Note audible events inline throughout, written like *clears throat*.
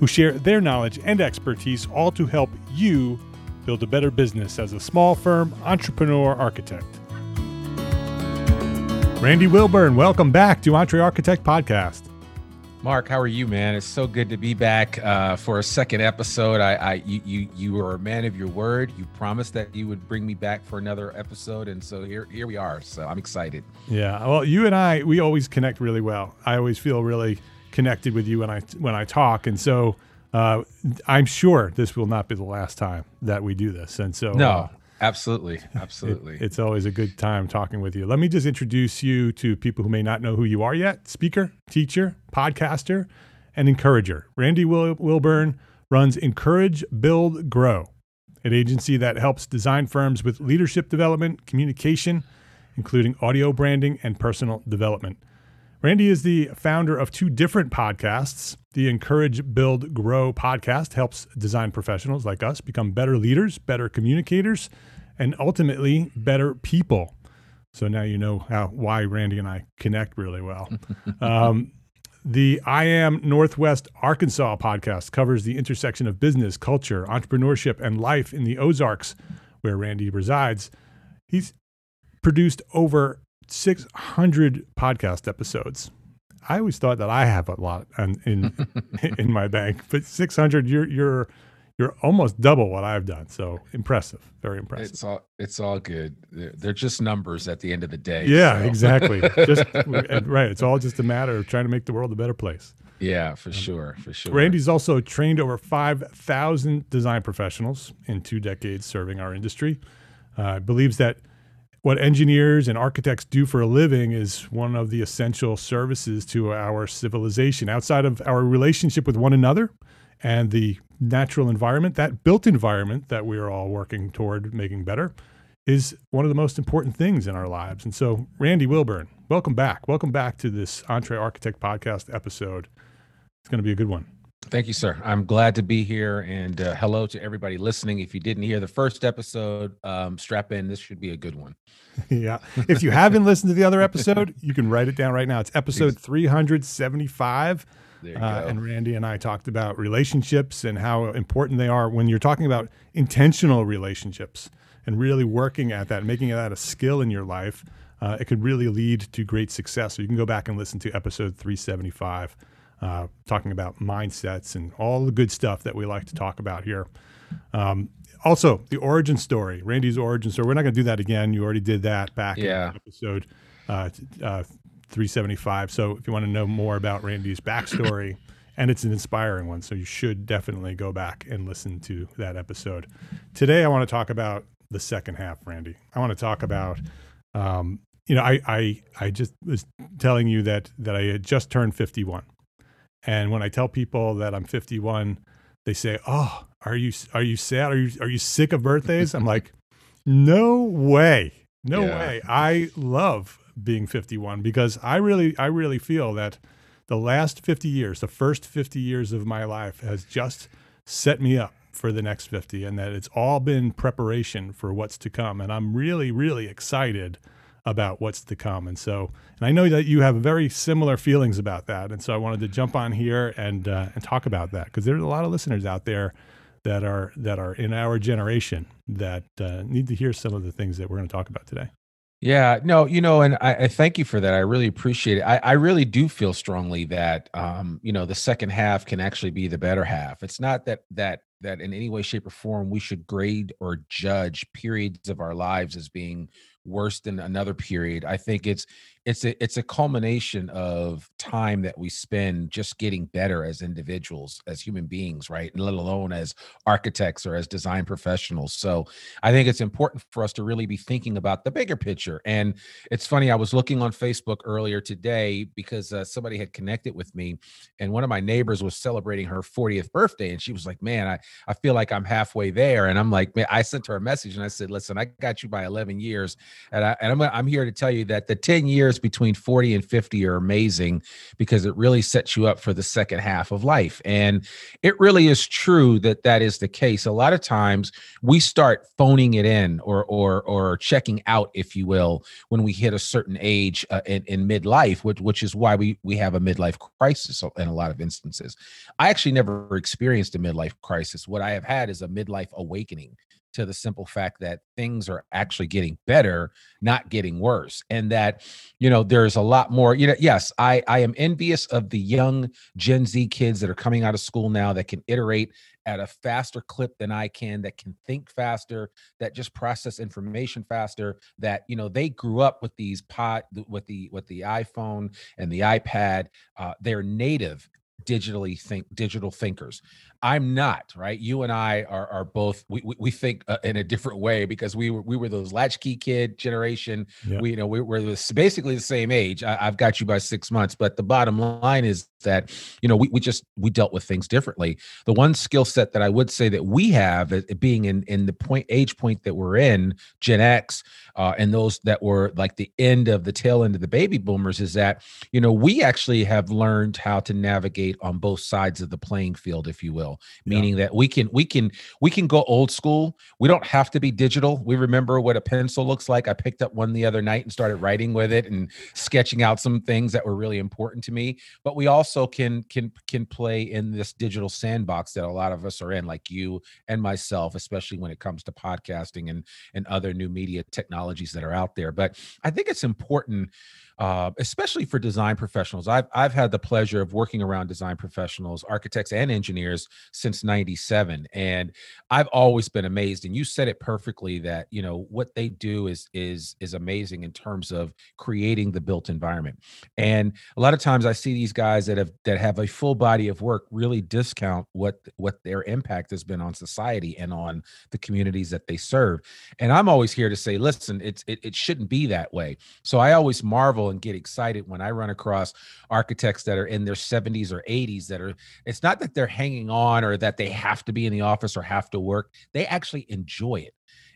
who share their knowledge and expertise, all to help you build a better business as a small firm entrepreneur architect. Randy Wilburn, welcome back to Entre Architect Podcast. Mark, how are you, man? It's so good to be back uh, for a second episode. I, I, you, you, you were a man of your word. You promised that you would bring me back for another episode, and so here, here we are. So I'm excited. Yeah, well, you and I, we always connect really well. I always feel really connected with you when I when I talk, and so uh, I'm sure this will not be the last time that we do this. And so, no, uh, absolutely, *laughs* absolutely, it, it's always a good time talking with you. Let me just introduce you to people who may not know who you are yet: speaker, teacher, podcaster, and encourager. Randy Wil- Wilburn runs Encourage, Build, Grow, an agency that helps design firms with leadership development, communication, including audio branding and personal development. Randy is the founder of two different podcasts. The Encourage, Build, Grow podcast helps design professionals like us become better leaders, better communicators, and ultimately better people. So now you know how why Randy and I connect really well. *laughs* um, the I Am Northwest Arkansas podcast covers the intersection of business, culture, entrepreneurship, and life in the Ozarks, where Randy resides. He's produced over 600 podcast episodes. I always thought that I have a lot in in, *laughs* in my bank, but 600 you're you're you're almost double what I've done. So impressive, very impressive. It's all it's all good. They're, they're just numbers at the end of the day. Yeah, so. exactly. *laughs* just right. It's all just a matter of trying to make the world a better place. Yeah, for sure, for sure. Randy's also trained over 5,000 design professionals in two decades serving our industry. Uh, believes that what engineers and architects do for a living is one of the essential services to our civilization. Outside of our relationship with one another and the natural environment, that built environment that we are all working toward making better is one of the most important things in our lives. And so, Randy Wilburn, welcome back. Welcome back to this EntreArchitect podcast episode. It's going to be a good one. Thank you, sir. I'm glad to be here. And uh, hello to everybody listening. If you didn't hear the first episode, um, strap in. This should be a good one. *laughs* yeah. If you haven't listened to the other episode, *laughs* you can write it down right now. It's episode 375. Uh, and Randy and I talked about relationships and how important they are when you're talking about intentional relationships and really working at that, making that a skill in your life. Uh, it could really lead to great success. So you can go back and listen to episode 375 uh, talking about mindsets and all the good stuff that we like to talk about here. Um, also, the origin story, Randy's origin story. We're not going to do that again. You already did that back Yeah. in episode uh, uh, 375. So if you want to know more about Randy's backstory, and it's an inspiring one, so you should definitely go back and listen to that episode. Today, I want to talk about the second half, Randy. I want to talk about, um, you know, I, I I just was telling you that that I had just turned 51, and when I tell people that I'm 51, they say, "Oh, are you are you sad? Are you are you sick of birthdays?" I'm like, "No way, no Yeah. way. I love being 51 because I really I really feel that the last 50 years, the first 50 years of my life, has just set me up for the next 50, and that it's all been preparation for what's to come. And I'm really really excited about what's to come. And so, and I know that you have very similar feelings about that. And so I wanted to jump on here and uh, and talk about that because there's a lot of listeners out there that are that are in our generation that uh, need to hear some of the things that we're going to talk about today. Yeah, no, you know, and I, I thank you for that. I really appreciate it. I, I really do feel strongly that, um, you know, the second half can actually be the better half. It's not that that that in any way, shape, or form we should grade or judge periods of our lives as being worse than another period. I think it's it's a it's a culmination of time that we spend just getting better as individuals, as human beings, right? And let alone as architects or as design professionals. So I think it's important for us to really be thinking about the bigger picture. And it's funny, I was looking on Facebook earlier today because uh, somebody had connected with me, and one of my neighbors was celebrating her 40th birthday, and she was like, "Man, I I feel like I'm halfway there." And I'm like, "Man," I sent her a message and I said, "Listen, I got you by 11 years, and I and I'm I'm here to tell you that the 10 years between 40 and 50 are amazing because it really sets you up for the second half of life." And it really is true that that is the case. A lot of times we start phoning it in or or or checking out, if you will, when we hit a certain age uh, in, in midlife, which which is why we we have a midlife crisis in a lot of instances. I actually never experienced a midlife crisis. What I have had is a midlife awakening to the simple fact that things are actually getting better, not getting worse. And that, you know, there's a lot more, you know, yes, I I am envious of the young Gen Z kids that are coming out of school now that can iterate at a faster clip than I can, that can think faster, that just process information faster, that you know they grew up with these pod with the with the iPhone and the iPad. Uh, they're native digitally think digital thinkers. I'm not right? You and i are are both we we, we think uh, in a different way because we were we were those latchkey kid generation. Yeah. we you know we, we're this, basically the same age. I, i've got you by six months but the bottom line is that you know we, we just we dealt with things differently. The one skill set that i would say that we have uh, being in in the point age point that we're in gen x uh, and those that were like the end of the tail end of the baby boomers is that you know we actually have learned how to navigate on both sides of the playing field if you will Yeah. meaning that we can we can we can go old school. We don't have to be digital. We remember what a pencil looks like. I picked up one the other night and started writing with it and sketching out some things that were really important to me. But we also can can can play in this digital sandbox that a lot of us are in like you and myself especially when it comes to podcasting and and other new media technologies that are out there. But i think it's important uh, especially for design professionals. I've I've had the pleasure of working around design professionals, architects, and engineers since '97, and I've always been amazed. And you said it perfectly that you know what they do is is is amazing in terms of creating the built environment. And a lot of times I see these guys that have that have a full body of work really discount what what their impact has been on society and on the communities that they serve. And I'm always here to say, listen, it's it, it shouldn't be that way. So I always marvel and get excited when I run across architects that are in their 70s or 80s that are it's not that they're hanging on or that they have to be in the office or have to work. They actually enjoy it.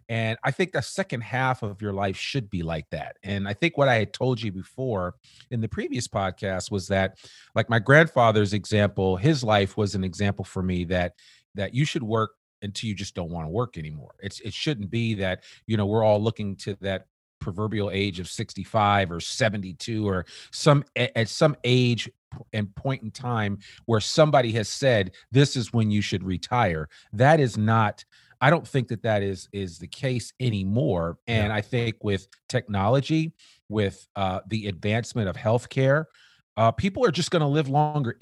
And I think the second half of your life should be like that. And I think what I had told you before in the previous podcast was that like my grandfather's example, his life was an example for me that that you should work until you just don't want to work anymore. It's it shouldn't be that, you know, we're all looking to that proverbial age of 65 or 72 or some at some age and point in time where somebody has said this is when you should retire. That is not i don't think that that is is the case anymore. And i think with technology with uh, the advancement of healthcare uh, people are just going to live longer.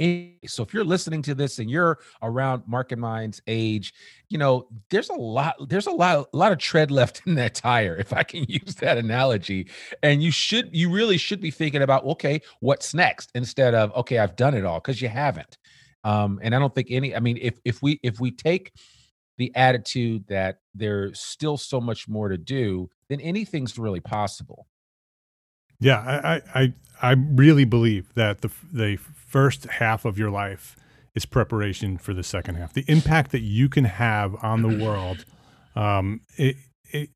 So if you're listening to this and you're around Mark and mine's age, you know there's a lot there's a lot a lot of tread left in that tire, if I can *laughs* use that analogy. And you should you really should be thinking about okay, what's next instead of okay, I've done it all because you haven't. Um, and I don't think any. I mean, if if we if we take the attitude that there's still so much more to do, then anything's really possible. Yeah, I, I I really believe that the the first half of your life is preparation for the second half. The impact that you can have on the *clears throat* world, um, it, it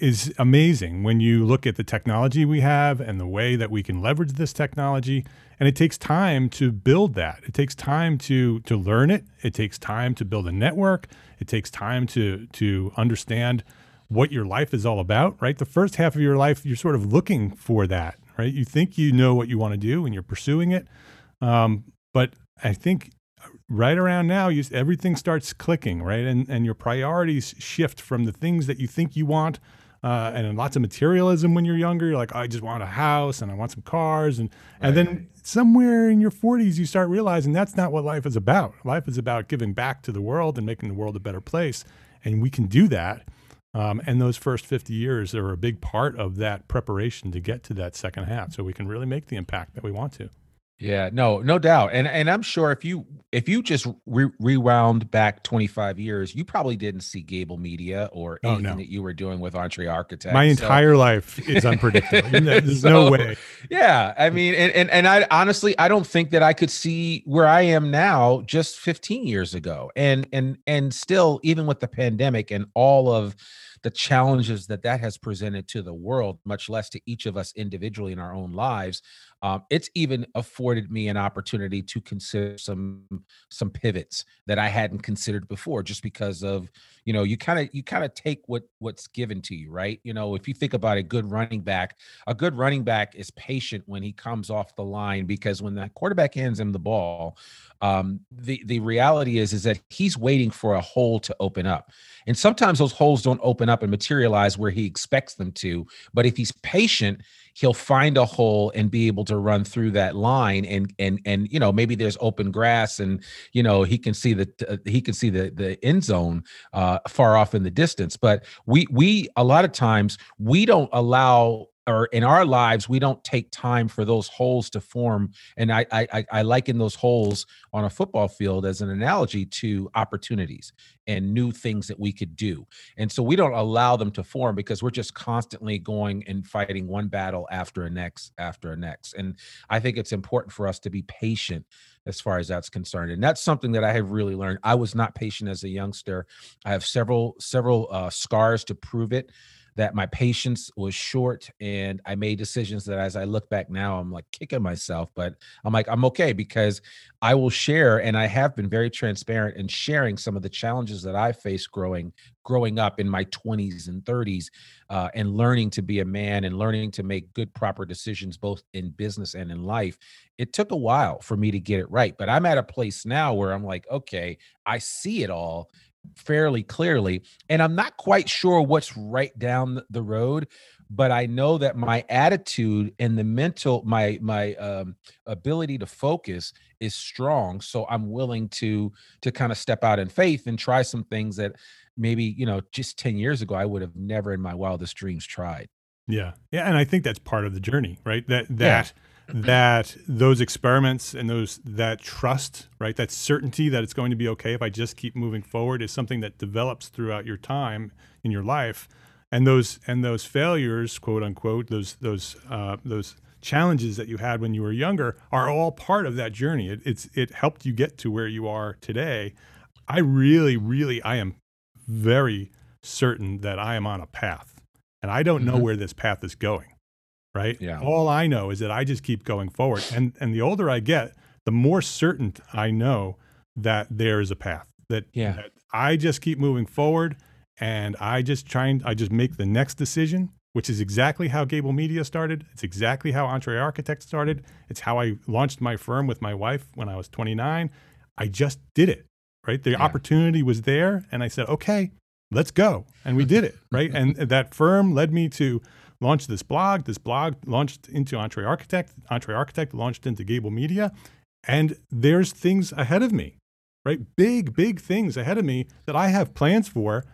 is amazing when you look at the technology we have and the way that we can leverage this technology. And it takes time to build that. It takes time to to learn it. It takes time to build a network. It takes time to to understand what your life is all about, right? The first half of your life, you're sort of looking for that, right? You think you know what you want to do and you're pursuing it. Um, but I think right around now, you, everything starts clicking, right? And, and your priorities shift from the things that you think you want. Uh, and lots of materialism when you're younger. You're like, I just want a house and I want some cars. And, right. and then somewhere in your 40s, you start realizing that's not what life is about. Life is about giving back to the world and making the world a better place. And we can do that um, and those first 50 years are a big part of that preparation to get to that second half so we can really make the impact that we want to. Yeah, no, no doubt. And and I'm sure if you if you just re- rewound back 25 years, you probably didn't see Gable Media or oh, anything oh, no. that you were doing with Entre Architects. My entire life is unpredictable. *laughs* There's so, no way. Yeah, I mean, and, and and I honestly I don't think that I could see where I am now just 15 years ago. And and and still even with the pandemic and all of the challenges that that has presented to the world, much less to each of us individually in our own lives. Um, it's even afforded me an opportunity to consider some some pivots that I hadn't considered before, just because of you know you kind of you kind of take what what's given to you, right? You know, if you think about a good running back, a good running back is patient when he comes off the line because when the quarterback hands him the ball, um, the the reality is is that he's waiting for a hole to open up, and sometimes those holes don't open up and materialize where he expects them to. But if he's patient, he'll find a hole and be able to run through that line and and and you know maybe there's open grass and you know he can see the uh, he can see the the end zone uh, far off in the distance. But we we a lot of times we don't allow or in our lives we don't take time for those holes to form and I, I i liken those holes on a football field as an analogy to opportunities and new things that we could do and so we don't allow them to form because we're just constantly going and fighting one battle after a next after a next and i think it's important for us to be patient as far as that's concerned and that's something that i have really learned. I was not patient as a youngster. I have several several uh, scars to prove it that my patience was short and I made decisions that as I look back now, I'm like kicking myself, but I'm like, I'm okay because I will share and I have been very transparent in sharing some of the challenges that I faced growing growing up in my 20s and 30s uh, and learning to be a man and learning to make good proper decisions both in business and in life. It took a while for me to get it right but i'm at a place now where i'm like okay i see it all fairly clearly. And I'm not quite sure what's right down the road, but I know that my attitude and the mental, my my um, ability to focus is strong. So I'm willing to to kind of step out in faith and try some things that maybe you know just 10 years ago I would have never in my wildest dreams tried. Yeah, yeah, and I think that's part of the journey, right? That that. Yeah that those experiments and those that trust, right, that certainty that it's going to be okay if I just keep moving forward is something that develops throughout your time in your life, and those and those failures, quote unquote, those those uh, those challenges that you had when you were younger are all part of that journey. It, it's it helped you get to where you are today. I really, really, I am very certain that I am on a path, and I don't know mm-hmm. where this path is going right? Yeah. All I know is that I just keep going forward. And and the older I get, the more certain I know that there is a path. That, yeah. that I just keep moving forward and I just try and I just make the next decision, which is exactly how Gable Media started. It's exactly how Entre Architects started. It's how I launched my firm with my wife when I was 29. I just did it, right? The yeah. opportunity was there and I said, "Okay, let's go." And we did it, right? *laughs* and that firm led me to launched this blog. This blog launched into Entre Architect. Entre Architect launched into Gable Media. And there's things ahead of me, right? Big, big things ahead of me that I have plans for,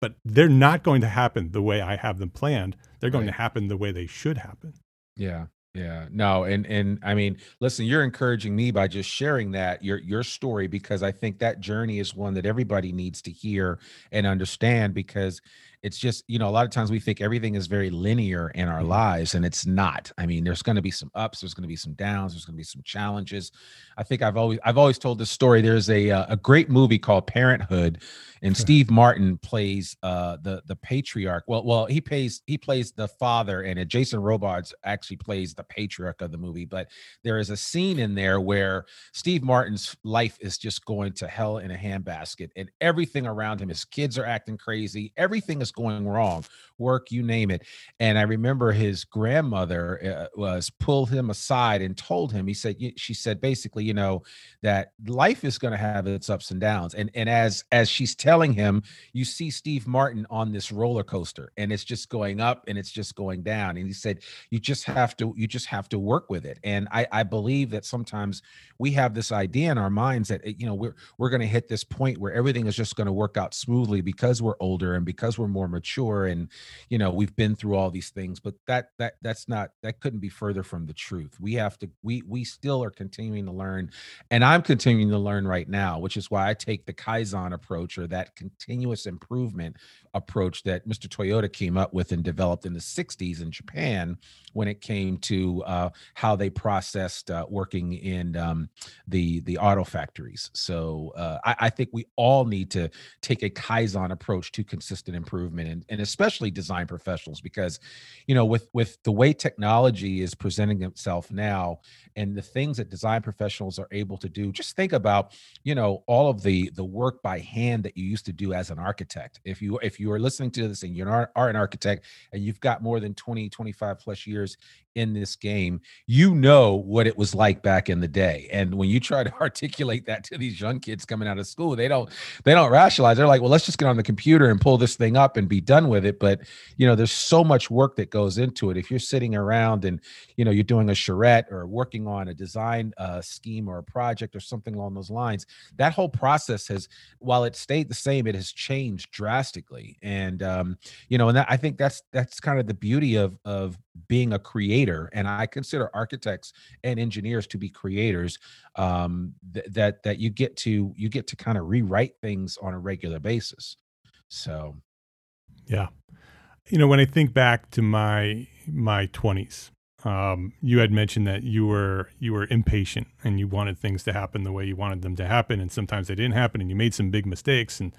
but they're not going to happen the way I have them planned. They're going Right. to happen the way they should happen. Yeah. Yeah. No, and and I mean, listen, you're encouraging me by just sharing that your your story because I think that journey is one that everybody needs to hear and understand because it's just, you know, a lot of times we think everything is very linear in our Mhm. lives and it's not. I mean, there's going to be some ups, there's going to be some downs, there's going to be some challenges. I think I've always I've always told this story. There's a uh, a great movie called Parenthood and Steve Martin plays uh the the patriarch. Well, well, he plays he plays the father, and Jason Robards actually plays the patriarch of the movie. But there is a scene in there where Steve Martin's life is just going to hell in a handbasket, and everything around him, his kids are acting crazy, everything going wrong, work, you name it. And I remember his grandmother uh, was pulled him aside and told him, he said, she said basically, you know, that life is going to have its ups and downs. And and as as she's telling him, you see Steve Martin on this roller coaster, and it's just going up and it's just going down. And he said, you just have to you just have to work with it. And I I believe that sometimes we have this idea in our minds that you know we're we're going to hit this point where everything is just going to work out smoothly because we're older and because we're more mature and you know we've been through all these things but that that that's not that couldn't be further from the truth. We have to we we still are continuing to learn and i'm continuing to learn right now which is why i take the kaizen approach or that continuous improvement approach that mr toyota came up with and developed in the 60s in japan when it came to uh, how they processed uh, working in um, the the auto factories. So uh, I, I think we all need to take a kaizen approach to consistent improvement and, and especially design professionals because you know with with the way technology is presenting itself now and the things that design professionals are able to do just think about you know all of the the work by hand that you used to do as an architect. If you if you are listening to this and you are, are an architect and you've got more than 20 25 plus years in this game you know what it was like back in the day. And when you try to *laughs* articulate that to these young kids coming out of school they don't they don't rationalize. They're like well let's just get on the computer and pull this thing up and be done with it but you know there's so much work that goes into it. If you're sitting around and you know you're doing a charrette or working on a design uh, scheme or a project or something along those lines that whole process has while it stayed the same it has changed drastically. And um you know and that, i think that's that's kind of the beauty of of being a creator and i consider architects and engineers to be creators um th- that that you get to you get to kind of rewrite things on a regular basis. So Yeah. You know, when I think back to my my 20s, um, you had mentioned that you were you were impatient and you wanted things to happen the way you wanted them to happen and sometimes they didn't happen and you made some big mistakes and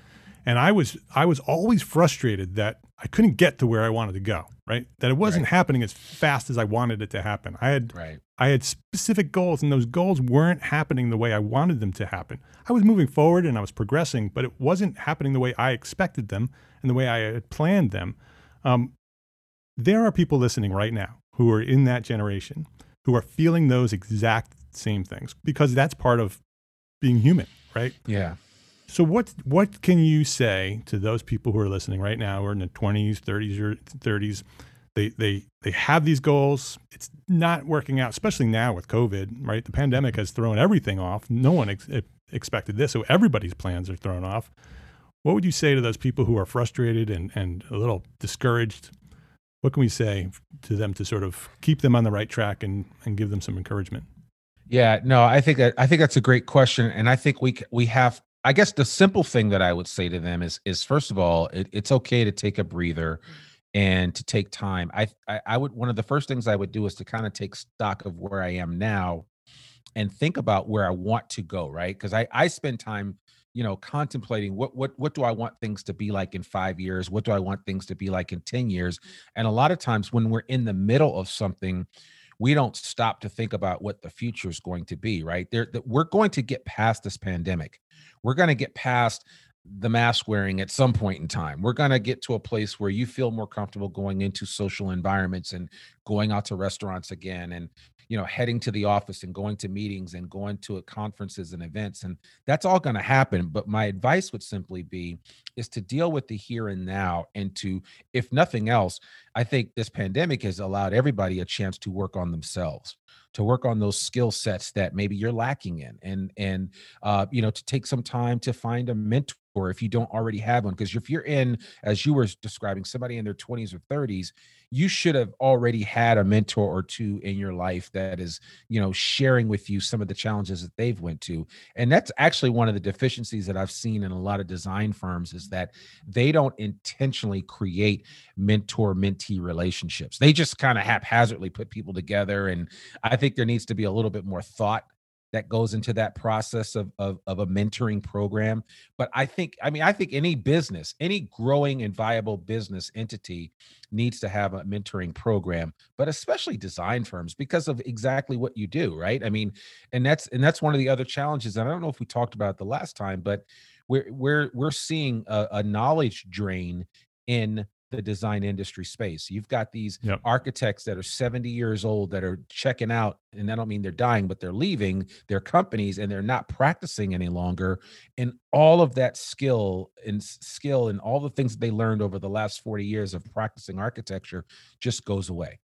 and I was I was always frustrated that I couldn't get to where I wanted to go, right? That it wasn't Right. happening as fast as I wanted it to happen. I had right I had specific goals, and those goals weren't happening the way I wanted them to happen. I was moving forward and I was progressing, but it wasn't happening the way I expected them and the way I had planned them. Um, there are people listening right now who are in that generation who are feeling those exact same things because that's part of being human, right? yeah So what what can you say to those people who are listening right now, who are in the twenties, thirties, or thirties? They they they have these goals. It's not working out, especially now with COVID. Right, the pandemic has thrown everything off. No one ex- expected this, so everybody's plans are thrown off. What would you say to those people who are frustrated and and a little discouraged? What can we say to them to sort of keep them on the right track and and give them some encouragement? Yeah, no, I think that I think that's a great question, and I think we we have. I guess the simple thing that I would say to them is is first of all, it, it's okay to take a breather and to take time. I, I I would one of the first things I would do is to kind of take stock of where I am now and think about where I want to go, right? Because I I spend time you know contemplating what what what do I want things to be like in 5 years? What do I want things to be like in 10 years? And a lot of times when we're in the middle of something we don't stop to think about what the future is going to be, right? There, we're going to get past this pandemic. We're going to get past the mask wearing at some point in time. We're going to get to a place where you feel more comfortable going into social environments and going out to restaurants again. And you know heading to the office and going to meetings and going to conferences and events and that's all going to happen but my advice would simply be is to deal with the here and now and to if nothing else i think this pandemic has allowed everybody a chance to work on themselves to work on those skill sets that maybe you're lacking in and and uh, you know to take some time to find a mentor if you don't already have one because if you're in as you were describing somebody in their 20s or 30s you should have already had a mentor or two in your life that is you know sharing with you some of the challenges that they've went to and that's actually one of the deficiencies that i've seen in a lot of design firms is that they don't intentionally create mentor mentee relationships. They just kind of haphazardly put people together and i think there needs to be a little bit more thought that goes into that process of, of, of a mentoring program. But I think, I mean, I think any business, any growing and viable business entity needs to have a mentoring program, but especially design firms because of exactly what you do, right? I mean, and that's and that's one of the other challenges. And I don't know if we talked about it the last time, but we're we're we're seeing a, a knowledge drain in the design industry space. You've got these yep. architects that are 70 years old that are checking out, and I don't mean they're dying, but they're leaving their companies and they're not practicing any longer. And all of that skill and skill and all the things that they learned over the last 40 years of practicing architecture just goes away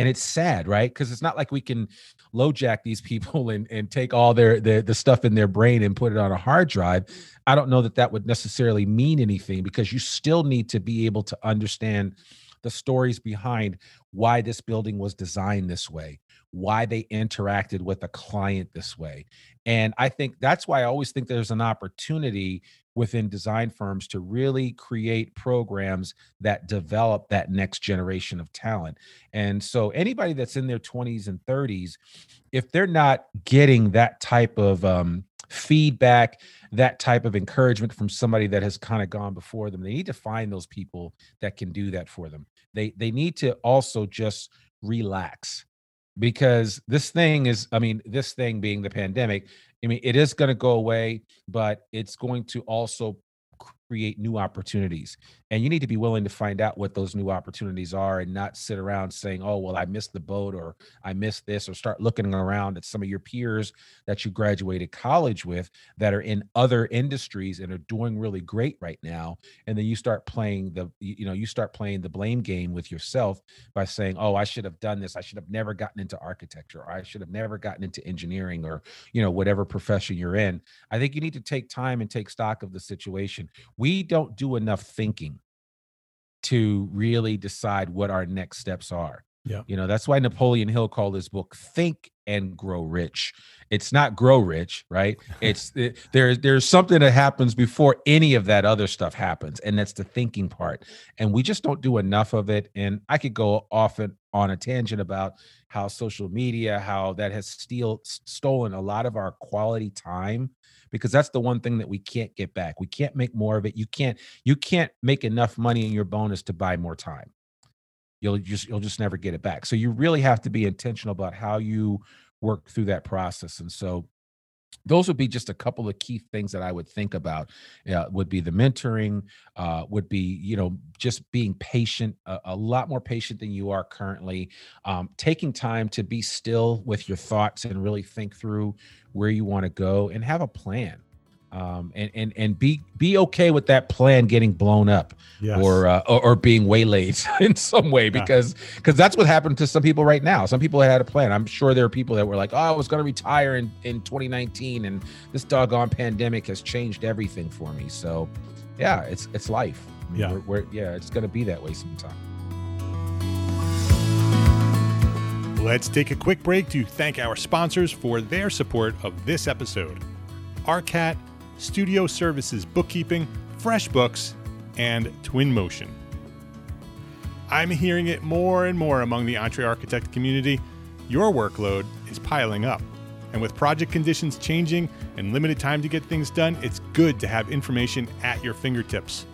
and it's sad right? Because it's not like we can LoJack these people *laughs* and, and take all their the, the stuff in their brain and put it on a hard drive. I don't know that that would necessarily mean anything because you still need to be able to understand the stories behind why this building was designed this way why they interacted with a client this way. And i think that's why i always think there's an opportunity within design firms to really create programs that develop that next generation of talent. And so anybody that's in their 20s and 30s, if they're not getting that type of um, feedback, that type of encouragement from somebody that has kind of gone before them, they need to find those people that can do that for them. They they need to also just relax because this thing is i mean this thing being the pandemic I mean, it is going to go away, but it's going to also create new opportunities. And you need to be willing to find out what those new opportunities are and not sit around saying, oh, well, I missed the boat or I missed this, or start looking around at some of your peers that you graduated college with that are in other industries and are doing really great right now. And then you start playing the, you know, you start playing the blame game with yourself by saying, oh, I should have done this. I should have never gotten into architecture or I should have never gotten into engineering or, you know, whatever profession you're in. I think you need to take time and take stock of the situation. We don't do enough thinking to really decide what our next steps are. Yeah. You know, that's why Napoleon Hill called his book Think and Grow Rich. It's not grow rich, right? *laughs* It's it, there's there's something that happens before any of that other stuff happens, and that's the thinking part. And we just don't do enough of it. And I could go off and on a tangent about how social media, how that has steal stolen a lot of our quality time because that's the one thing that we can't get back. We can't make more of it. You can't you can't make enough money in your bonus to buy more time. You'll just you'll just never get it back. So you really have to be intentional about how you work through that process. And so those would be just a couple of key things that I would think about. Uh, would be the mentoring, uh, would be you know just being patient, a, a lot more patient than you are currently. Um, taking time to be still with your thoughts and really think through where you want to go and have a plan um, and and and be be okay with that plan getting blown up yes. or, uh, or, or being waylaid *laughs* in some way because because yeah. that's what happened to some people right now. Some people had a plan. I'm sure there are people that were like, "Oh, I was going to retire in in 2019, and this doggone pandemic has changed everything for me." So, yeah, it's it's life. I mean, yeah, we're, we're, yeah, it's going to be that way sometime. Let's take a quick break to thank our sponsors for their support of this episode. ARCAT studio services bookkeeping, FreshBooks, and Twinmotion. I'm hearing it more and more among the EntreArchitect community. Your workload is piling up. And with project conditions changing and limited time to get things done, it's good to have information at your fingertips.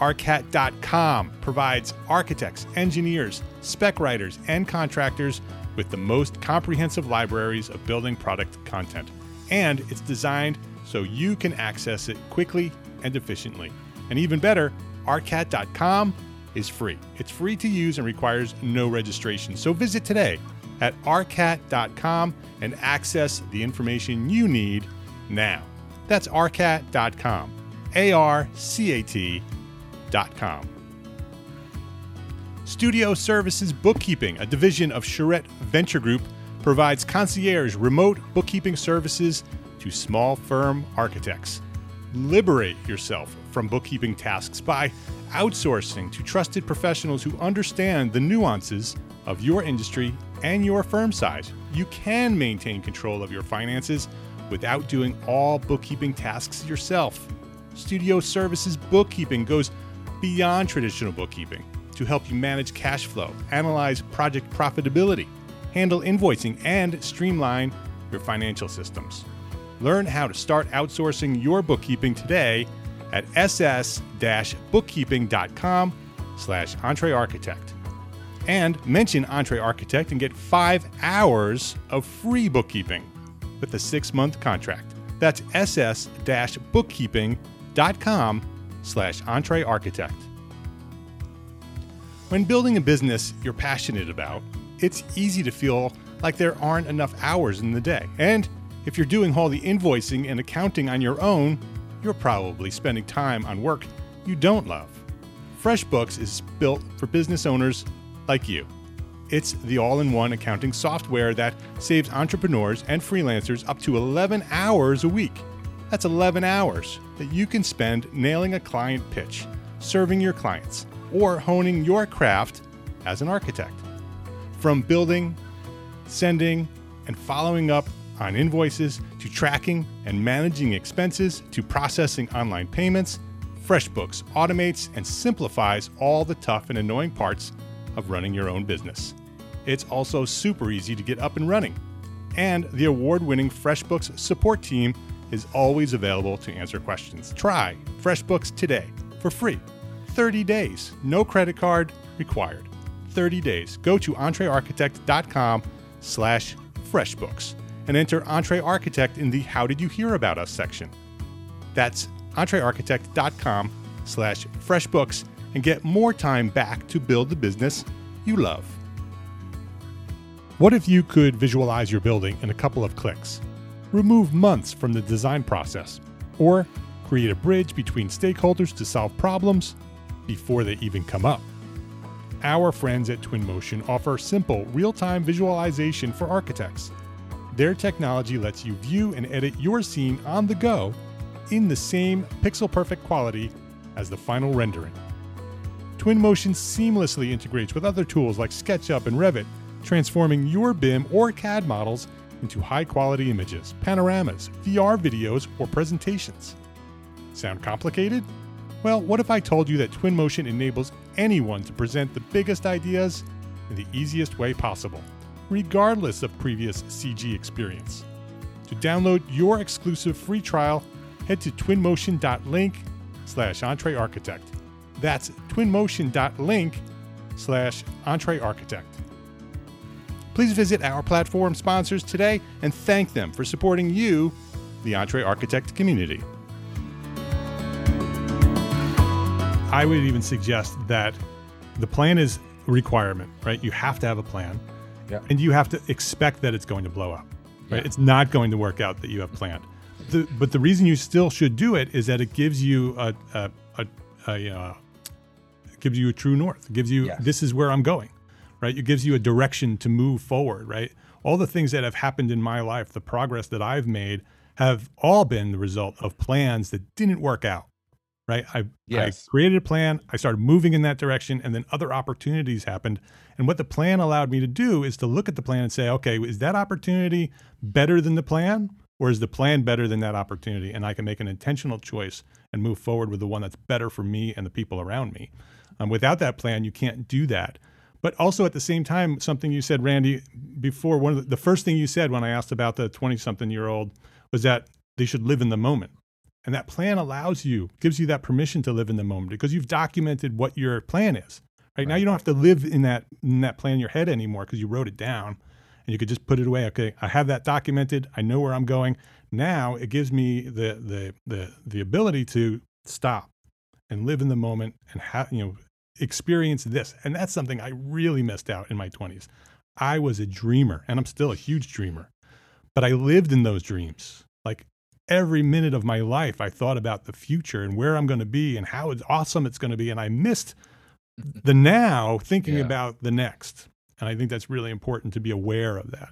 ARCAT.com provides architects, engineers, spec writers, and contractors with the most comprehensive libraries of building product content. And it's designed so you can access it quickly and efficiently. And even better, arcat.com is free. It's free to use and requires no registration. So visit today at arcat.com and access the information you need now. That's arcat.com. A R C A T.com. Studio Services Bookkeeping, a division of Charrette Venture Group, provides concierge remote bookkeeping services to small firm architects. Liberate yourself from bookkeeping tasks by outsourcing to trusted professionals who understand the nuances of your industry and your firm size. You can maintain control of your finances without doing all bookkeeping tasks yourself. Studio Services Bookkeeping goes beyond traditional bookkeeping to help you manage cash flow, analyze project profitability, handle invoicing, and streamline your financial systems. Learn how to start outsourcing your bookkeeping today at ss-bookkeeping.com slash entrearchitect. And mention Entre Architect and get five hours of free bookkeeping with a six-month contract. That's ss-bookkeeping.com slash entrearchitect. When building a business you're passionate about, it's easy to feel like there aren't enough hours in the day. And if you're doing all the invoicing and accounting on your own, you're probably spending time on work you don't love. FreshBooks is built for business owners like you. It's the all in one accounting software that saves entrepreneurs and freelancers up to 11 hours a week. That's 11 hours that you can spend nailing a client pitch, serving your clients, or honing your craft as an architect. From building, sending, and following up on invoices to tracking and managing expenses to processing online payments, FreshBooks automates and simplifies all the tough and annoying parts of running your own business. It's also super easy to get up and running. And the award winning FreshBooks support team is always available to answer questions. Try FreshBooks today for free. 30 days, no credit card required. 30 days. Go to entrearchitect.com slash freshbooks and enter Entre Architect in the How Did You Hear About Us section. That's entrearchitect.com slash freshbooks and get more time back to build the business you love. What if you could visualize your building in a couple of clicks? Remove months from the design process, or create a bridge between stakeholders to solve problems before they even come up. Our friends at Twinmotion offer simple, real time visualization for architects. Their technology lets you view and edit your scene on the go in the same pixel perfect quality as the final rendering. Twinmotion seamlessly integrates with other tools like SketchUp and Revit, transforming your BIM or CAD models into high quality images, panoramas, VR videos, or presentations. Sound complicated? Well, what if I told you that Twinmotion enables anyone to present the biggest ideas in the easiest way possible, regardless of previous CG experience? To download your exclusive free trial, head to twinmotion.link slash entrearchitect. That's twinmotion.link slash entrearchitect. Please visit our platform sponsors today and thank them for supporting you, the Entre Architect community. I would even suggest that the plan is a requirement, right? You have to have a plan. Yeah. And you have to expect that it's going to blow up. Right? Yeah. It's not going to work out that you have planned. The, but the reason you still should do it is that it gives you a, a, a, a uh, it gives you a true north. It gives you Yes. this is where I'm going, right? It gives you a direction to move forward, right? All the things that have happened in my life, the progress that I've made, have all been the result of plans that didn't work out, right? I, Yes. I created a plan, I started moving in that direction, and then other opportunities happened. And what the plan allowed me to do is to look at the plan and say, okay, is that opportunity better than the plan? Or is the plan better than that opportunity? And I can make an intentional choice and move forward with the one that's better for me and the people around me. Um, without that plan, you can't do that. But also at the same time, something you said, Randy, before one of the, the first thing you said when I asked about the 20 something year old was that they should live in the moment. And that plan allows you, gives you that permission to live in the moment because you've documented what your plan is. Right, now, you don't have to live in that in that plan in your head anymore because you wrote it down, and you could just put it away. Okay, I have that documented. I know where I'm going. Now it gives me the the the the ability to stop and live in the moment and have you know experience this. And that's something I really missed out in my 20s. I was a dreamer and I'm still a huge dreamer, but I lived in those dreams. Like every minute of my life, I thought about the future and where I'm going to be and how awesome it's going to be. And I missed the now thinking Yeah. about the next. And I think that's really important to be aware of that.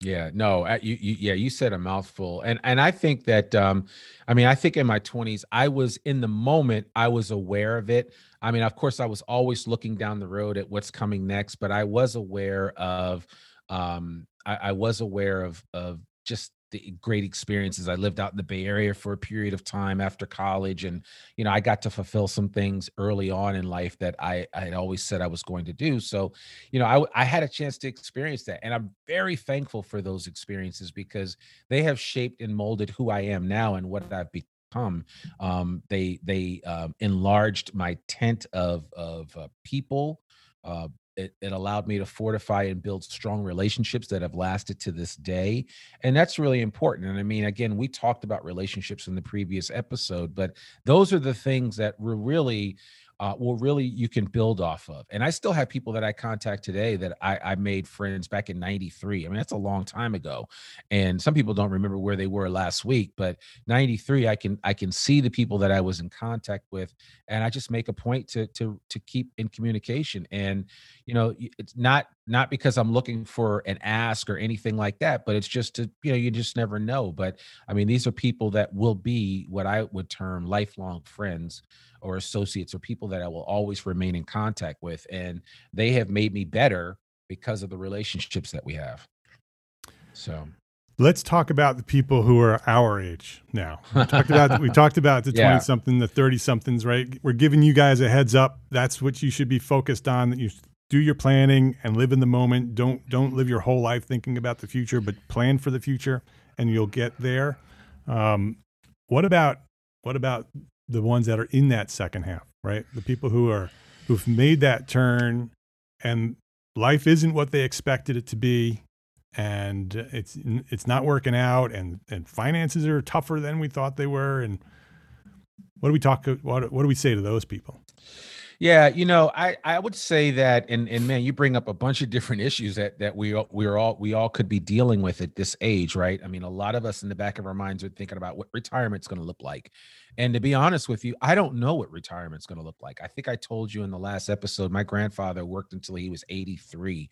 Yeah, no, you, you, yeah, you said a mouthful, and and I think that, um, I mean, I think in my twenties, I was in the moment, I was aware of it. I mean, of course, I was always looking down the road at what's coming next, but I was aware of, um, I, I was aware of of just the great experiences. I lived out in the Bay Area for a period of time after college, and you know, I got to fulfill some things early on in life that I I had always said I was going to do. So, you know, I, I had a chance to experience that. And I'm very thankful for those experiences because they have shaped and molded who I am now and what I've become. Um, they they um, enlarged my tent of of uh, people. Uh, it, it allowed me to fortify and build strong relationships that have lasted to this day. And that's really important. And I mean, again, we talked about relationships in the previous episode, but those are the things that were really uh, will really you can build off of. And I still have people that I contact today that I, I made friends back in '93. I mean, that's a long time ago, and some people don't remember where they were last week. But '93, I can I can see the people that I was in contact with, and I just make a point to to to keep in communication. And you know, it's not not because I'm looking for an ask or anything like that, but it's just to you know you just never know. But I mean, these are people that will be what I would term lifelong friends or associates or people that I will always remain in contact with. And they have made me better because of the relationships that we have. So Let's talk about the people who are our age now. We talked about we *laughs* talked about the Yeah. twenty something, the thirty somethings, right? We're giving you guys a heads up. That's what you should be focused on. That you do your planning and live in the moment. Don't don't live your whole life thinking about the future, but plan for the future, and you'll get there. Um, what about what about the ones that are in that second half, right? The people who are who've made that turn, and life isn't what they expected it to be and it's it's not working out and and finances are tougher than we thought they were and what do we talk what, what do we say to those people Yeah, you know, I I would say that, and and man, you bring up a bunch of different issues that that we all- we're all we all could be dealing with at this age, right? I mean, a lot of us in the back of our minds are thinking about what retirement's going to look like, and to be honest with you, I don't know what retirement's going to look like. I think I told you in the last episode, my grandfather worked until he was eighty three.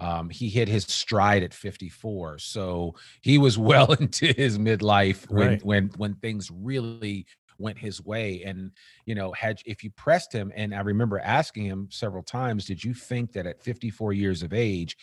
Um, he hit his stride at 54, so he was *laughs* well into his midlife when Right. when when things really went his way and you know had if you pressed him and i remember asking him several times did you think that at 54 years of age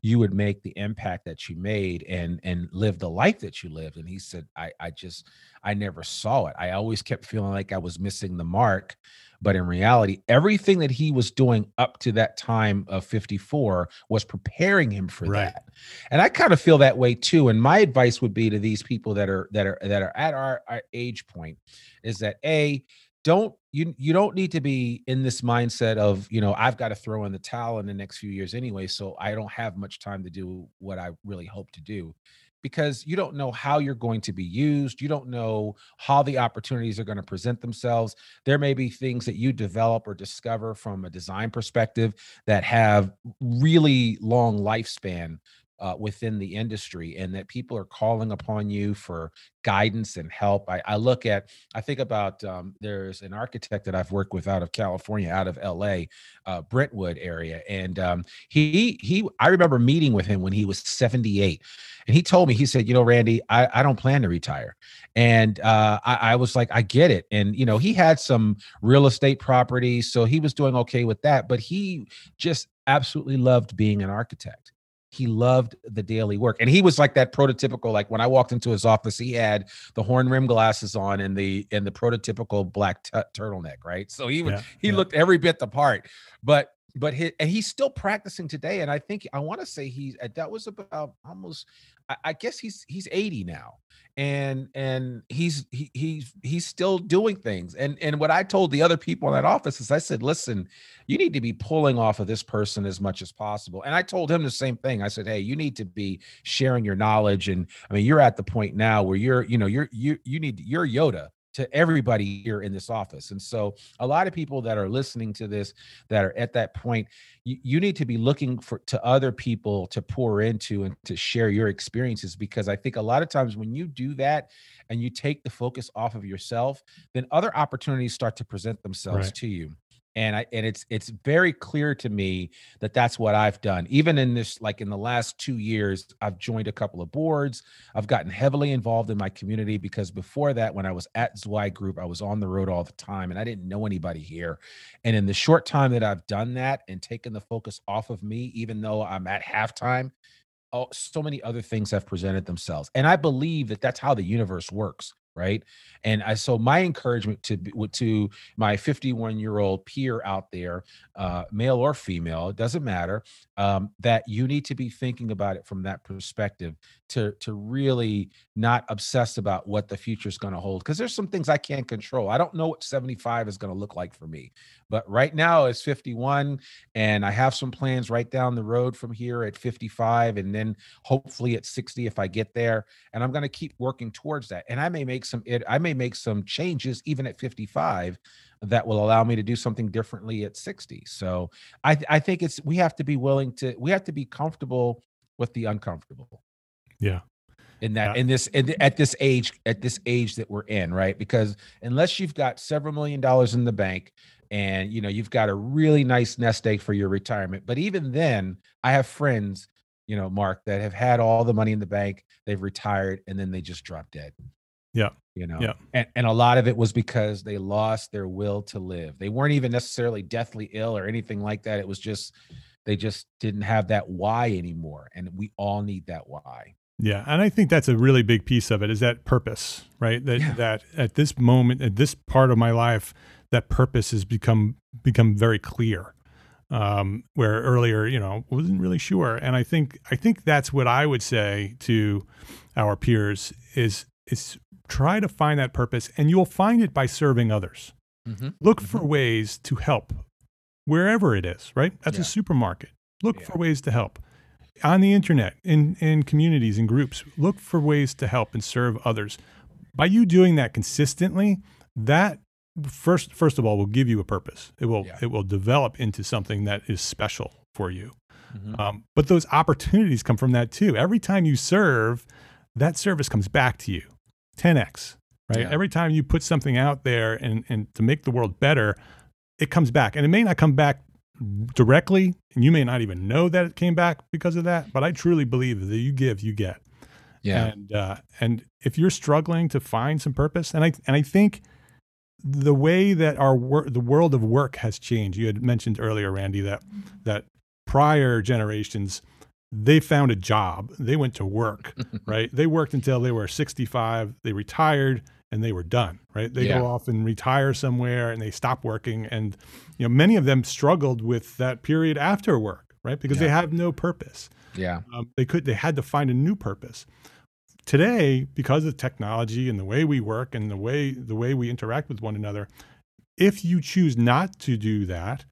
you would make the impact that you made and and live the life that you lived? And he said i i just i never saw it. I always kept feeling like i was missing the mark but in reality everything that he was doing up to that time of 54 was preparing him for Right. that and i kind of feel that way too and my advice would be to these people that are that are that are at our, our age point is that a don't you you don't need to be in this mindset of you know i've got to throw in the towel in the next few years anyway so i don't have much time to do what i really hope to do because you don't know how you're going to be used you don't know how the opportunities are going to present themselves. There may be things that you develop or discover from a design perspective that have really long lifespan uh, within the industry and that people are calling upon you for guidance and help. I, I look at, I think about um, there's an architect that I've worked with out of California, out of LA, uh, Brentwood area. And um, he, he, I remember meeting with him when he was 78. And he told me, he said, you know, Randy, I, I don't plan to retire. And uh, I, I was like, I get it. And, you know, he had some real estate properties. So he was doing okay with that. But he just absolutely loved being an architect he loved the daily work. And he was like that prototypical like when i walked into his office he had the horn rim glasses on and the and the prototypical black t- turtleneck right? So he was Yeah, he yeah. looked every bit the part. But but he, and he's still practicing today and i think i want to say he's uh, that was about almost I, I guess he's he's 80 now and and he's he, he's he's still doing things and and what i told the other people in that office is i said listen you need to be pulling off of this person as much as possible and i told him the same thing i said hey you need to be sharing your knowledge and i mean you're at the point now where you're you know you're you you need you're yoda to everybody here in this office. And so a lot of people that are listening to this that are at that point, you, you need to be looking for to other people to pour into and to share your experiences because I think a lot of times when you do that and you take the focus off of yourself, then other opportunities start to present themselves Right. to you and I and it's it's very clear to me that that's what I've done. Even in this, like in the last two years, I've joined a couple of boards. I've gotten heavily involved in my community because before that, when I was at Zweig Group, I was on the road all the time, and I didn't know anybody here. And in the short time that I've done that and taken the focus off of me, even though I'm at halftime, oh, so many other things have presented themselves. And I believe that that's how the universe works, right? And I so my encouragement to to my 51 year old peer out there, uh, male or female, it doesn't matter, um, that you need to be thinking about it from that perspective to to really not obsess about what the future is going to hold because there's some things I can't control. I don't know what 75 is going to look like for me, but right now it's 51 and I have some plans right down the road from here at 55 and then hopefully at 60 if I get there and I'm going to keep working towards that. And I may make some it I may make some changes even at 55 that will allow me to do something differently at 60. So I I think it's we have to be willing to we have to be comfortable with the uncomfortable Yeah. in that Yeah. in this in, at this age at this age that we're in right because unless you've got several million dollars in the bank and you know you've got a really nice nest egg for your retirement but even then i have friends you know mark that have had all the money in the bank they've retired and then they just drop dead Yeah. you know Yeah. and, and a lot of it was because they lost their will to live they weren't even necessarily deathly ill or anything like that it was just they just didn't have that why anymore and we all need that why Yeah, and I think that's a really big piece of it is that purpose, right? That Yeah. that at this moment, at this part of my life, that purpose has become become very clear. Um, where earlier, you know, wasn't really sure, and I think I think that's what I would say to our peers is is try to find that purpose, and you'll find it by serving others. mm-hmm. Look for ways to help wherever it is, right? That's Yeah. a supermarket. Look Yeah. for ways to help on the internet, in, in communities, in groups. Look for ways to help and serve others. By you doing that consistently, that first first of all will give you a purpose. It will Yeah. it will develop into something that is special for you. Mhm. Um, but those opportunities come from that too. Every time you serve, that service comes back to you 10x, right? Yeah. Every time you put something out there and, and to make the world better, it comes back. And it may not come back directly, and you may not even know that it came back because of that. But I truly believe that you give, you get. yeah And uh, and if you're struggling to find some purpose, and I and I think the way that our wor- the world of work has changed. You had mentioned earlier, Randy, that that prior generations they found a job, they went to work, *laughs* right? They worked until they were 65, they retired, and they were done, right? They Yeah. go off and retire somewhere, and they stop working, and you know many of them struggled with that period after work, right? Because they have no purpose yeah um, they could they had to find a new purpose today because of technology and the way we work and the way the way we interact with one another if you choose not to do that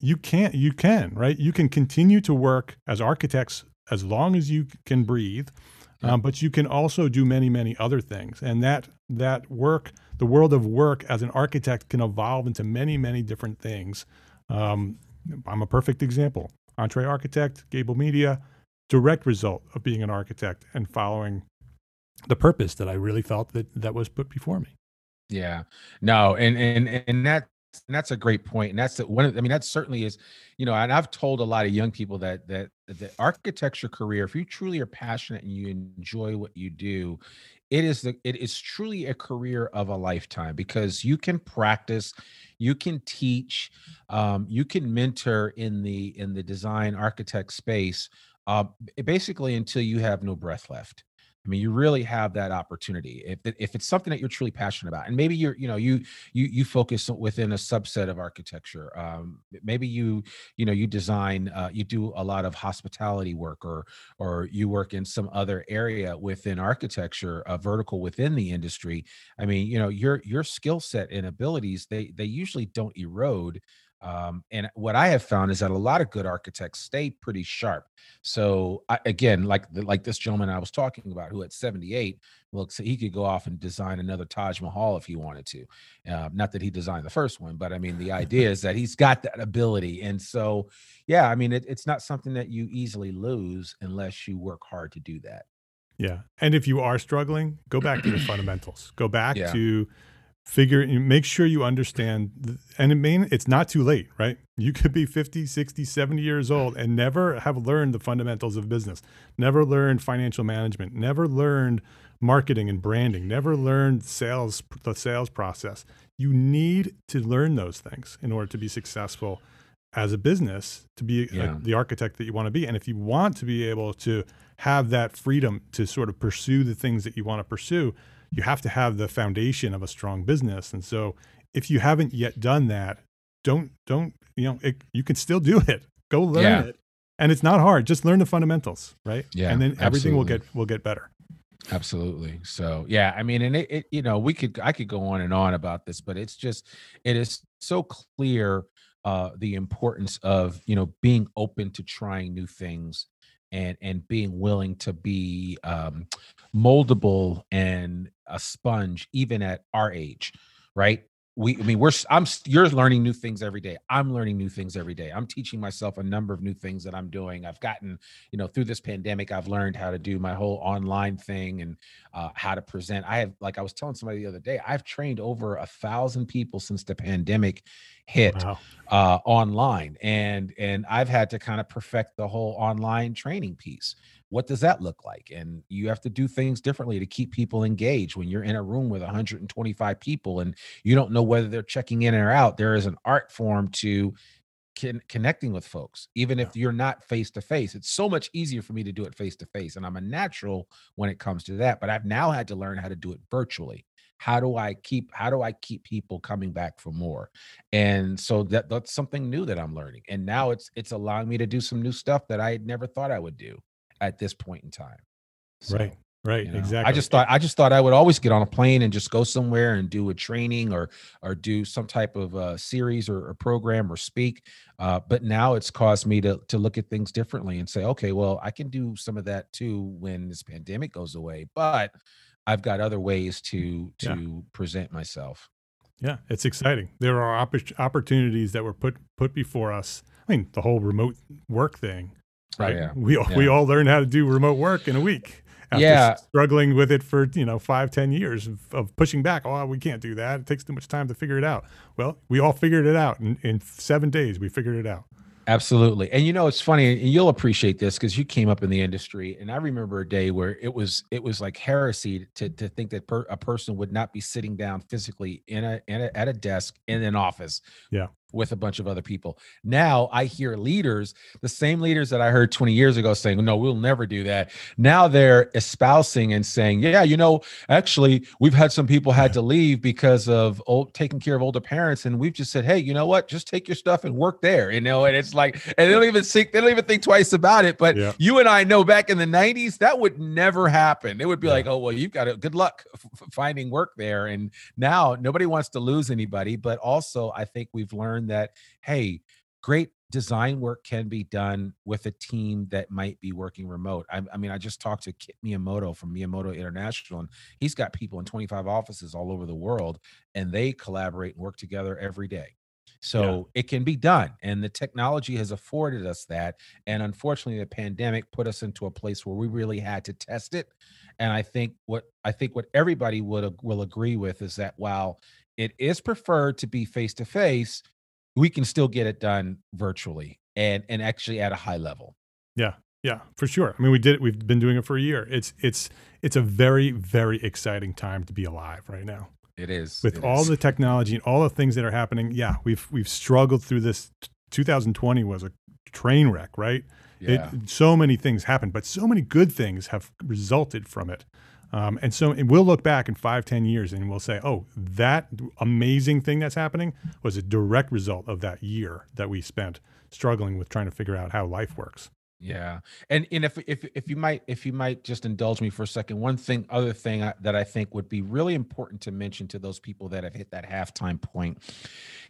you can't you can right? You can continue to work as architects as long as you can breathe Yeah. um, but you can also do many many other things. And that that work the world of work as an architect can evolve into many many different things. Um, i'm a perfect example. Entre Architect gable media direct result of being an architect and following the purpose that i really felt that that was put before me Yeah, no, and and and that and that's a great point, and that's the, one. Of, I mean, that certainly is, you know, and I've told a lot of young people that that the architecture career, if you truly are passionate and you enjoy what you do, it is the it is truly a career of a lifetime because you can practice, you can teach, um, you can mentor in the in the design architect space, uh, basically until you have no breath left. I mean, you really have that opportunity if if it's something that you're truly passionate about, and maybe you're you know you you you focus within a subset of architecture. Um, maybe you you know you design uh, you do a lot of hospitality work, or or you work in some other area within architecture, a vertical within the industry. I mean, you know your your skill set and abilities they they usually don't erode Um, and what I have found is that a lot of good architects stay pretty sharp. So I, again, like like this gentleman I was talking about, who at 78 looks he could go off and design another Taj Mahal if he wanted to. Uh, not that he designed the first one, but I mean the *laughs* idea is that he's got that ability. And so, yeah, I mean it, it's not something that you easily lose unless you work hard to do that. Yeah, and if you are struggling, go back to the *clears throat* fundamentals. Go back Yeah. to figure make sure you understand and it mean it's not too late right? You could be 50 60 70 years old and never have learned the fundamentals of business. Never learned financial management. Never learned marketing and branding. Never learned sales the sales process. You need to learn those things in order to be successful as a business to be uh, Yeah. the architect that you want to be. And if you want to be able to have that freedom to sort of pursue the things that you want to pursue you have to have the foundation of a strong business and so if you haven't yet done that don't don't you know it, you can still do it go learn Yeah. it and it's not hard just learn the fundamentals right Yeah, and then everything will absolutely. get will get better Absolutely. So yeah, I mean, and it, it, you know, we could, I could go on and on about this, but it's just, it is so clear uh, the importance of you know being open to trying new things and and being willing to be um, moldable and a sponge even at our age, right? We i mean we're i'm you're learning new things every day. I'm learning new things every day. I'm teaching myself a number of new things that i'm doing. I've gotten you know through this pandemic i've learned how to do my whole online thing and uh, how to present. I have like i was telling somebody the other day i've trained over a thousand people since the pandemic hit Wow. uh, online. And and i've had to kind of perfect the whole online training piece what does that look like? And you have to do things differently to keep people engaged. When you're in a room with 125 people and you don't know whether they're checking in or out there is an art form to con- connecting with folks even if you're not face to face it's so much easier for me to do it face to face and i'm a natural when it comes to that but i've now had to learn how to do it virtually. How do i keep how do i keep people coming back for more? And so that that's something new that i'm learning and now it's it's allowing me to do some new stuff that i had never thought i would do at this point in time So, right right you know, exactly I just thought I just thought I would always get on a plane and just go somewhere and do a training or or do some type of uh, series or, or program or speak. Uh, but now it's caused me to to look at things differently and say, okay, well, I can do some of that too when this pandemic goes away. But I've got other ways to Yeah. to present myself. Yeah, it's exciting. There are oppor- opportunities that were put put before us. I mean, the whole remote work thing. Oh, Right? yeah. We all, we all learned how to do remote work in a week. After Yeah. struggling with it for you know five ten years of, of pushing back. Oh, we can't do that. It takes too much time to figure it out. Well, we all figured it out in, in seven days. We figured it out. Absolutely. And you know, it's funny, and you'll appreciate this because you came up in the industry. And I remember a day where it was it was like heresy to to think that per, a person would not be sitting down physically in a, in a at a desk in an office. Yeah. With a bunch of other people. Now I hear leaders, the same leaders that I heard 20 years ago saying, no, we'll never do that. Now they're espousing and saying, yeah, you know, actually, we've had some people had to leave because of old taking care of older parents. And we've just said, hey, you know what? Just take your stuff and work there. You know, and it's like, and they don't even think they don't even think twice about it. But Yeah. you and I know back in the 90s, that would never happen. It would be Yeah. like, oh, well, you've got a good luck finding work there. And now nobody wants to lose anybody. But also, I think we've learned that, hey, great design work can be done with a team that might be working remote. I, I mean, I just talked to Kit Miyamoto from Miyamoto International, and he's got people in 25 offices all over the world, and they collaborate and work together every day. So it can be done, and the technology has afforded us that. And unfortunately, the pandemic put us into a place where we really had to test it. And I think what I think what everybody would will agree with is that while it is preferred to be face to face, we can still get it done virtually and and actually at a high level. Yeah, yeah, for sure. I mean, we did it. We've been doing it for a year. It's it's it's a very very exciting time to be alive right now. It is with it all is. the technology and all the things that are happening. Yeah, we've we've struggled through this. 2020 was a train wreck, right? yeah. It, so many things happened, but so many good things have resulted from it. Um, and so and we'll look back in five, ten years and we'll say, oh, that amazing thing that's happening was a direct result of that year that we spent struggling with trying to figure out how life works. Yeah, and and if if if you might if you might just indulge me for a second, one thing, other thing I, that I think would be really important to mention to those people that have hit that halftime point,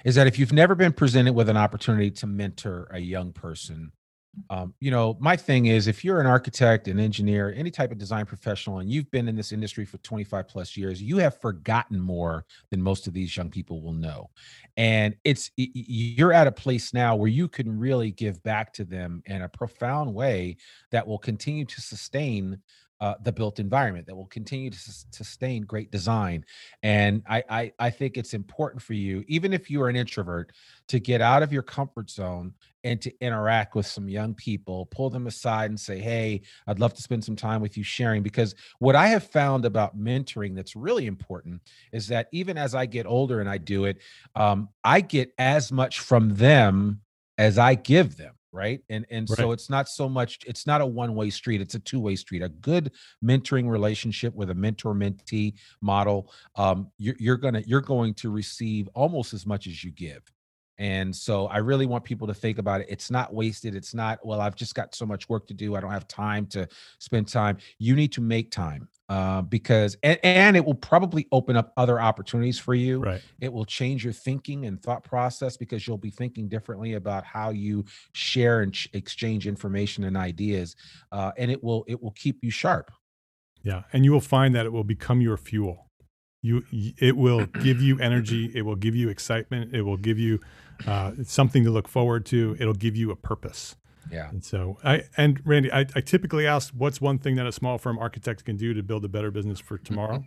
is that if you've never been presented with an opportunity to mentor a young person, um, you know, my thing is if you're an architect, an engineer, any type of design professional, and you've been in this industry for 25 plus years, you have forgotten more than most of these young people will know. And it's you're at a place now where you can really give back to them in a profound way that will continue to sustain uh, the built environment that will continue to sustain great design. And I, I, I think it's important for you, even if you are an introvert, to get out of your comfort zone and to interact with some young people, pull them aside and say, Hey, I'd love to spend some time with you sharing. Because what I have found about mentoring that's really important is that even as I get older and I do it, um, I get as much from them as I give them right? And and right. so it's not so much it's not a one way street it's a two way street. A good mentoring relationship with a mentor mentee model um you're, you're gonna you're going to receive almost as much as you give and so I really want people to think about it. It's not wasted. It's not, well, I've just got so much work to do. I don't have time to spend time. You need to make time uh, because, and, and it will probably open up other opportunities for you. Right. It will change your thinking and thought process because you'll be thinking differently about how you share and ch- exchange information and ideas. Uh, and it will, it will keep you sharp. Yeah. And you will find that it will become your fuel you it will give you energy it will give you excitement it will give you uh, something to look forward to it'll give you a purpose. Yeah. And so i and randy I, I typically ask what's one thing that a small firm architect can do to build a better business for tomorrow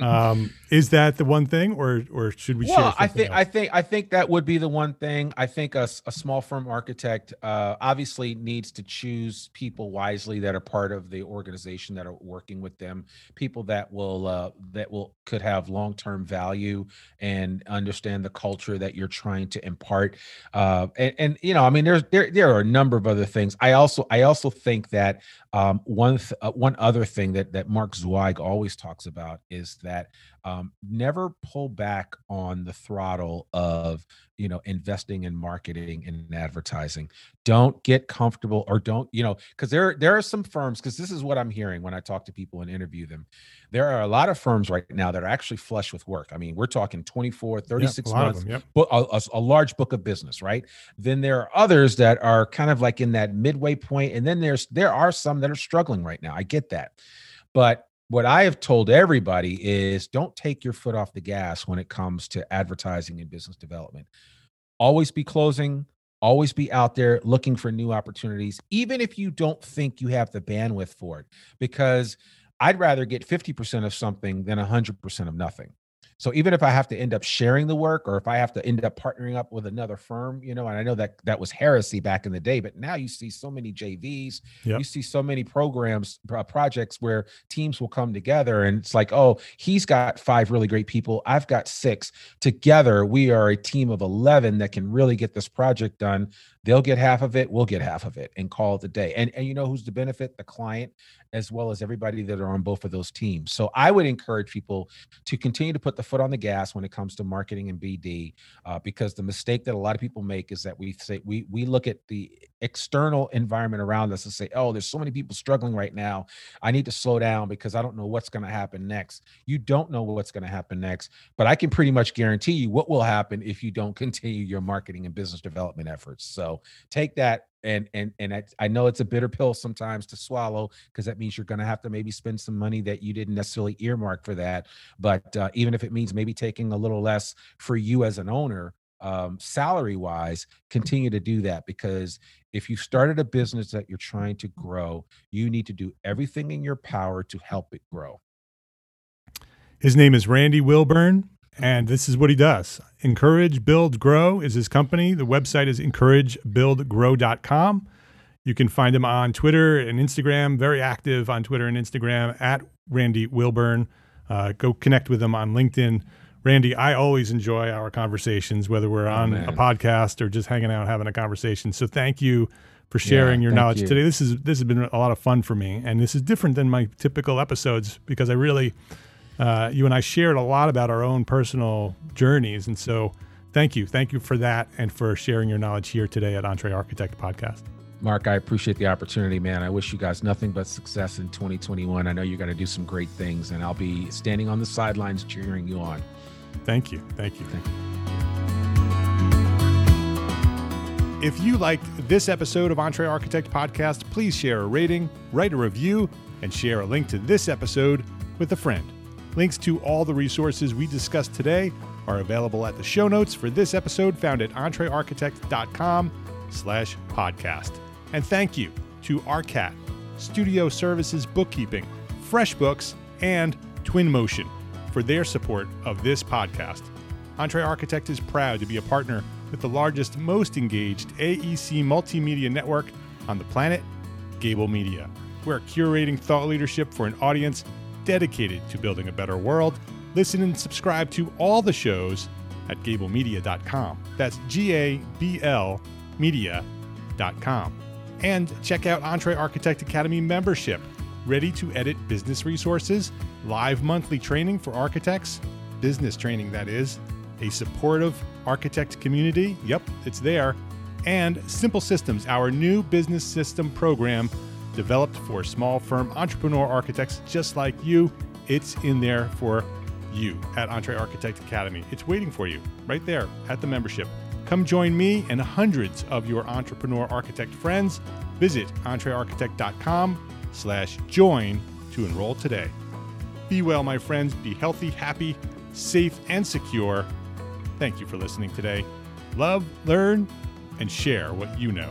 um, is that the one thing, or or should we? Well, I think else? I think I think that would be the one thing. I think a, a small firm architect uh, obviously needs to choose people wisely that are part of the organization that are working with them, people that will uh, that will could have long term value and understand the culture that you're trying to impart. Uh, and, and you know, I mean, there's there there are a number of other things. I also I also think that um, one th- uh, one other thing that that Mark Zweig always talks about is that um, never pull back on the throttle of you know investing in marketing and advertising. Don't get comfortable or don't you know because there there are some firms because this is what i'm hearing when i talk to people and interview them. There are a lot of firms right now that are actually flush with work. I mean we're talking 24 36 yep, months them, yep. but a, a, a large book of business right? Then there are others that are kind of like in that midway point and then there's there are some that are struggling right now. I get that. But what I have told everybody is don't take your foot off the gas when it comes to advertising and business development. Always be closing, always be out there looking for new opportunities, even if you don't think you have the bandwidth for it, because I'd rather get 50% of something than 100% of nothing. So even if I have to end up sharing the work or if I have to end up partnering up with another firm, you know, and I know that that was heresy back in the day, but now you see so many JVs, yep. you see so many programs, uh, projects where teams will come together and it's like, oh, he's got five really great people. I've got six. Together, we are a team of 11 that can really get this project done. They'll get half of it, we'll get half of it and call it a day. And, and you know who's the benefit? The client as well as everybody that are on both of those teams. So I would encourage people to continue to put the foot on the gas when it comes to marketing and BD, uh, because the mistake that a lot of people make is that we say we we look at the external environment around us and say, "Oh, there's so many people struggling right now. I need to slow down because I don't know what's going to happen next." You don't know what's going to happen next, but I can pretty much guarantee you what will happen if you don't *laughs* continue your marketing and business development efforts. So take that and and and I, I know it's a bitter pill sometimes to swallow because that means you're going to have to maybe spend some money that you didn't necessarily earmark for that. But uh, even if it means maybe taking a little less for you as an owner um, salary wise continue to do that because if you started a business that you're trying to grow you need to do everything in your power to help it grow. His name is randy wilburn and this is what he does. Encourage, Build, Grow is his company. The website is encouragebuildgrow.com. You can find him on Twitter and Instagram, very active on Twitter and Instagram at Randy Wilburn. Uh, go connect with him on LinkedIn. Randy, I always enjoy our conversations, whether we're oh, on oh, a podcast or just hanging out having a conversation. So thank you for sharing yeah, your knowledge you. today. This is this has been a lot of fun for me, and this is different than my typical episodes because I really uh, you and I shared a lot about our own personal journeys. And so thank you. Thank you for that and for sharing your knowledge here today at Entre Architect Podcast. Mark, I appreciate the opportunity, man. I wish you guys nothing but success in 2021. I know you're going to do some great things, and I'll be standing on the sidelines cheering you on. Thank you. Thank you. Thank you. If you liked this episode of Entre Architect Podcast, please share a rating, write a review, and share a link to this episode with a friend. Links to all the resources we discussed today are available at the show notes for this episode found at entrearchitect.com slash podcast. And thank you to ARCAT, Studio Services Bookkeeping, FreshBooks, and Twinmotion for their support of this podcast. Entre Architect is proud to be a partner with the largest, most engaged AEC multimedia network on the planet, Gable Media. We're curating thought leadership for an audience dedicated to building a better world. Listen and subscribe to all the shows at gablemedia.com. That's G A B L media.com. And check out Entre Architect Academy membership. Ready to edit business resources, live monthly training for architects, business training that is, a supportive architect community. Yep, it's there. And Simple Systems, our new business system program developed for small firm entrepreneur architects just like you. It's in there for you at Entre Architect Academy. It's waiting for you right there at the membership. Come join me and hundreds of your entrepreneur architect friends. Visit entrearchitect.com slash join to enroll today. Be well, my friends. Be healthy, happy, safe, and secure. Thank you for listening today. Love, learn, and share what you know.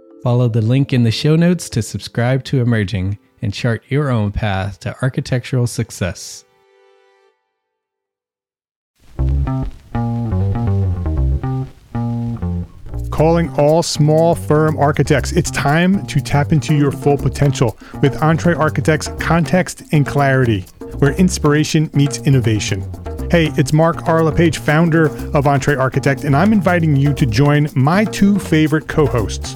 Follow the link in the show notes to subscribe to Emerging and chart your own path to architectural success. Calling all small firm architects. It's time to tap into your full potential with Entre Architects Context and Clarity, where inspiration meets innovation. Hey, it's Mark R. LePage, founder of Entre Architect, and I'm inviting you to join my two favorite co hosts,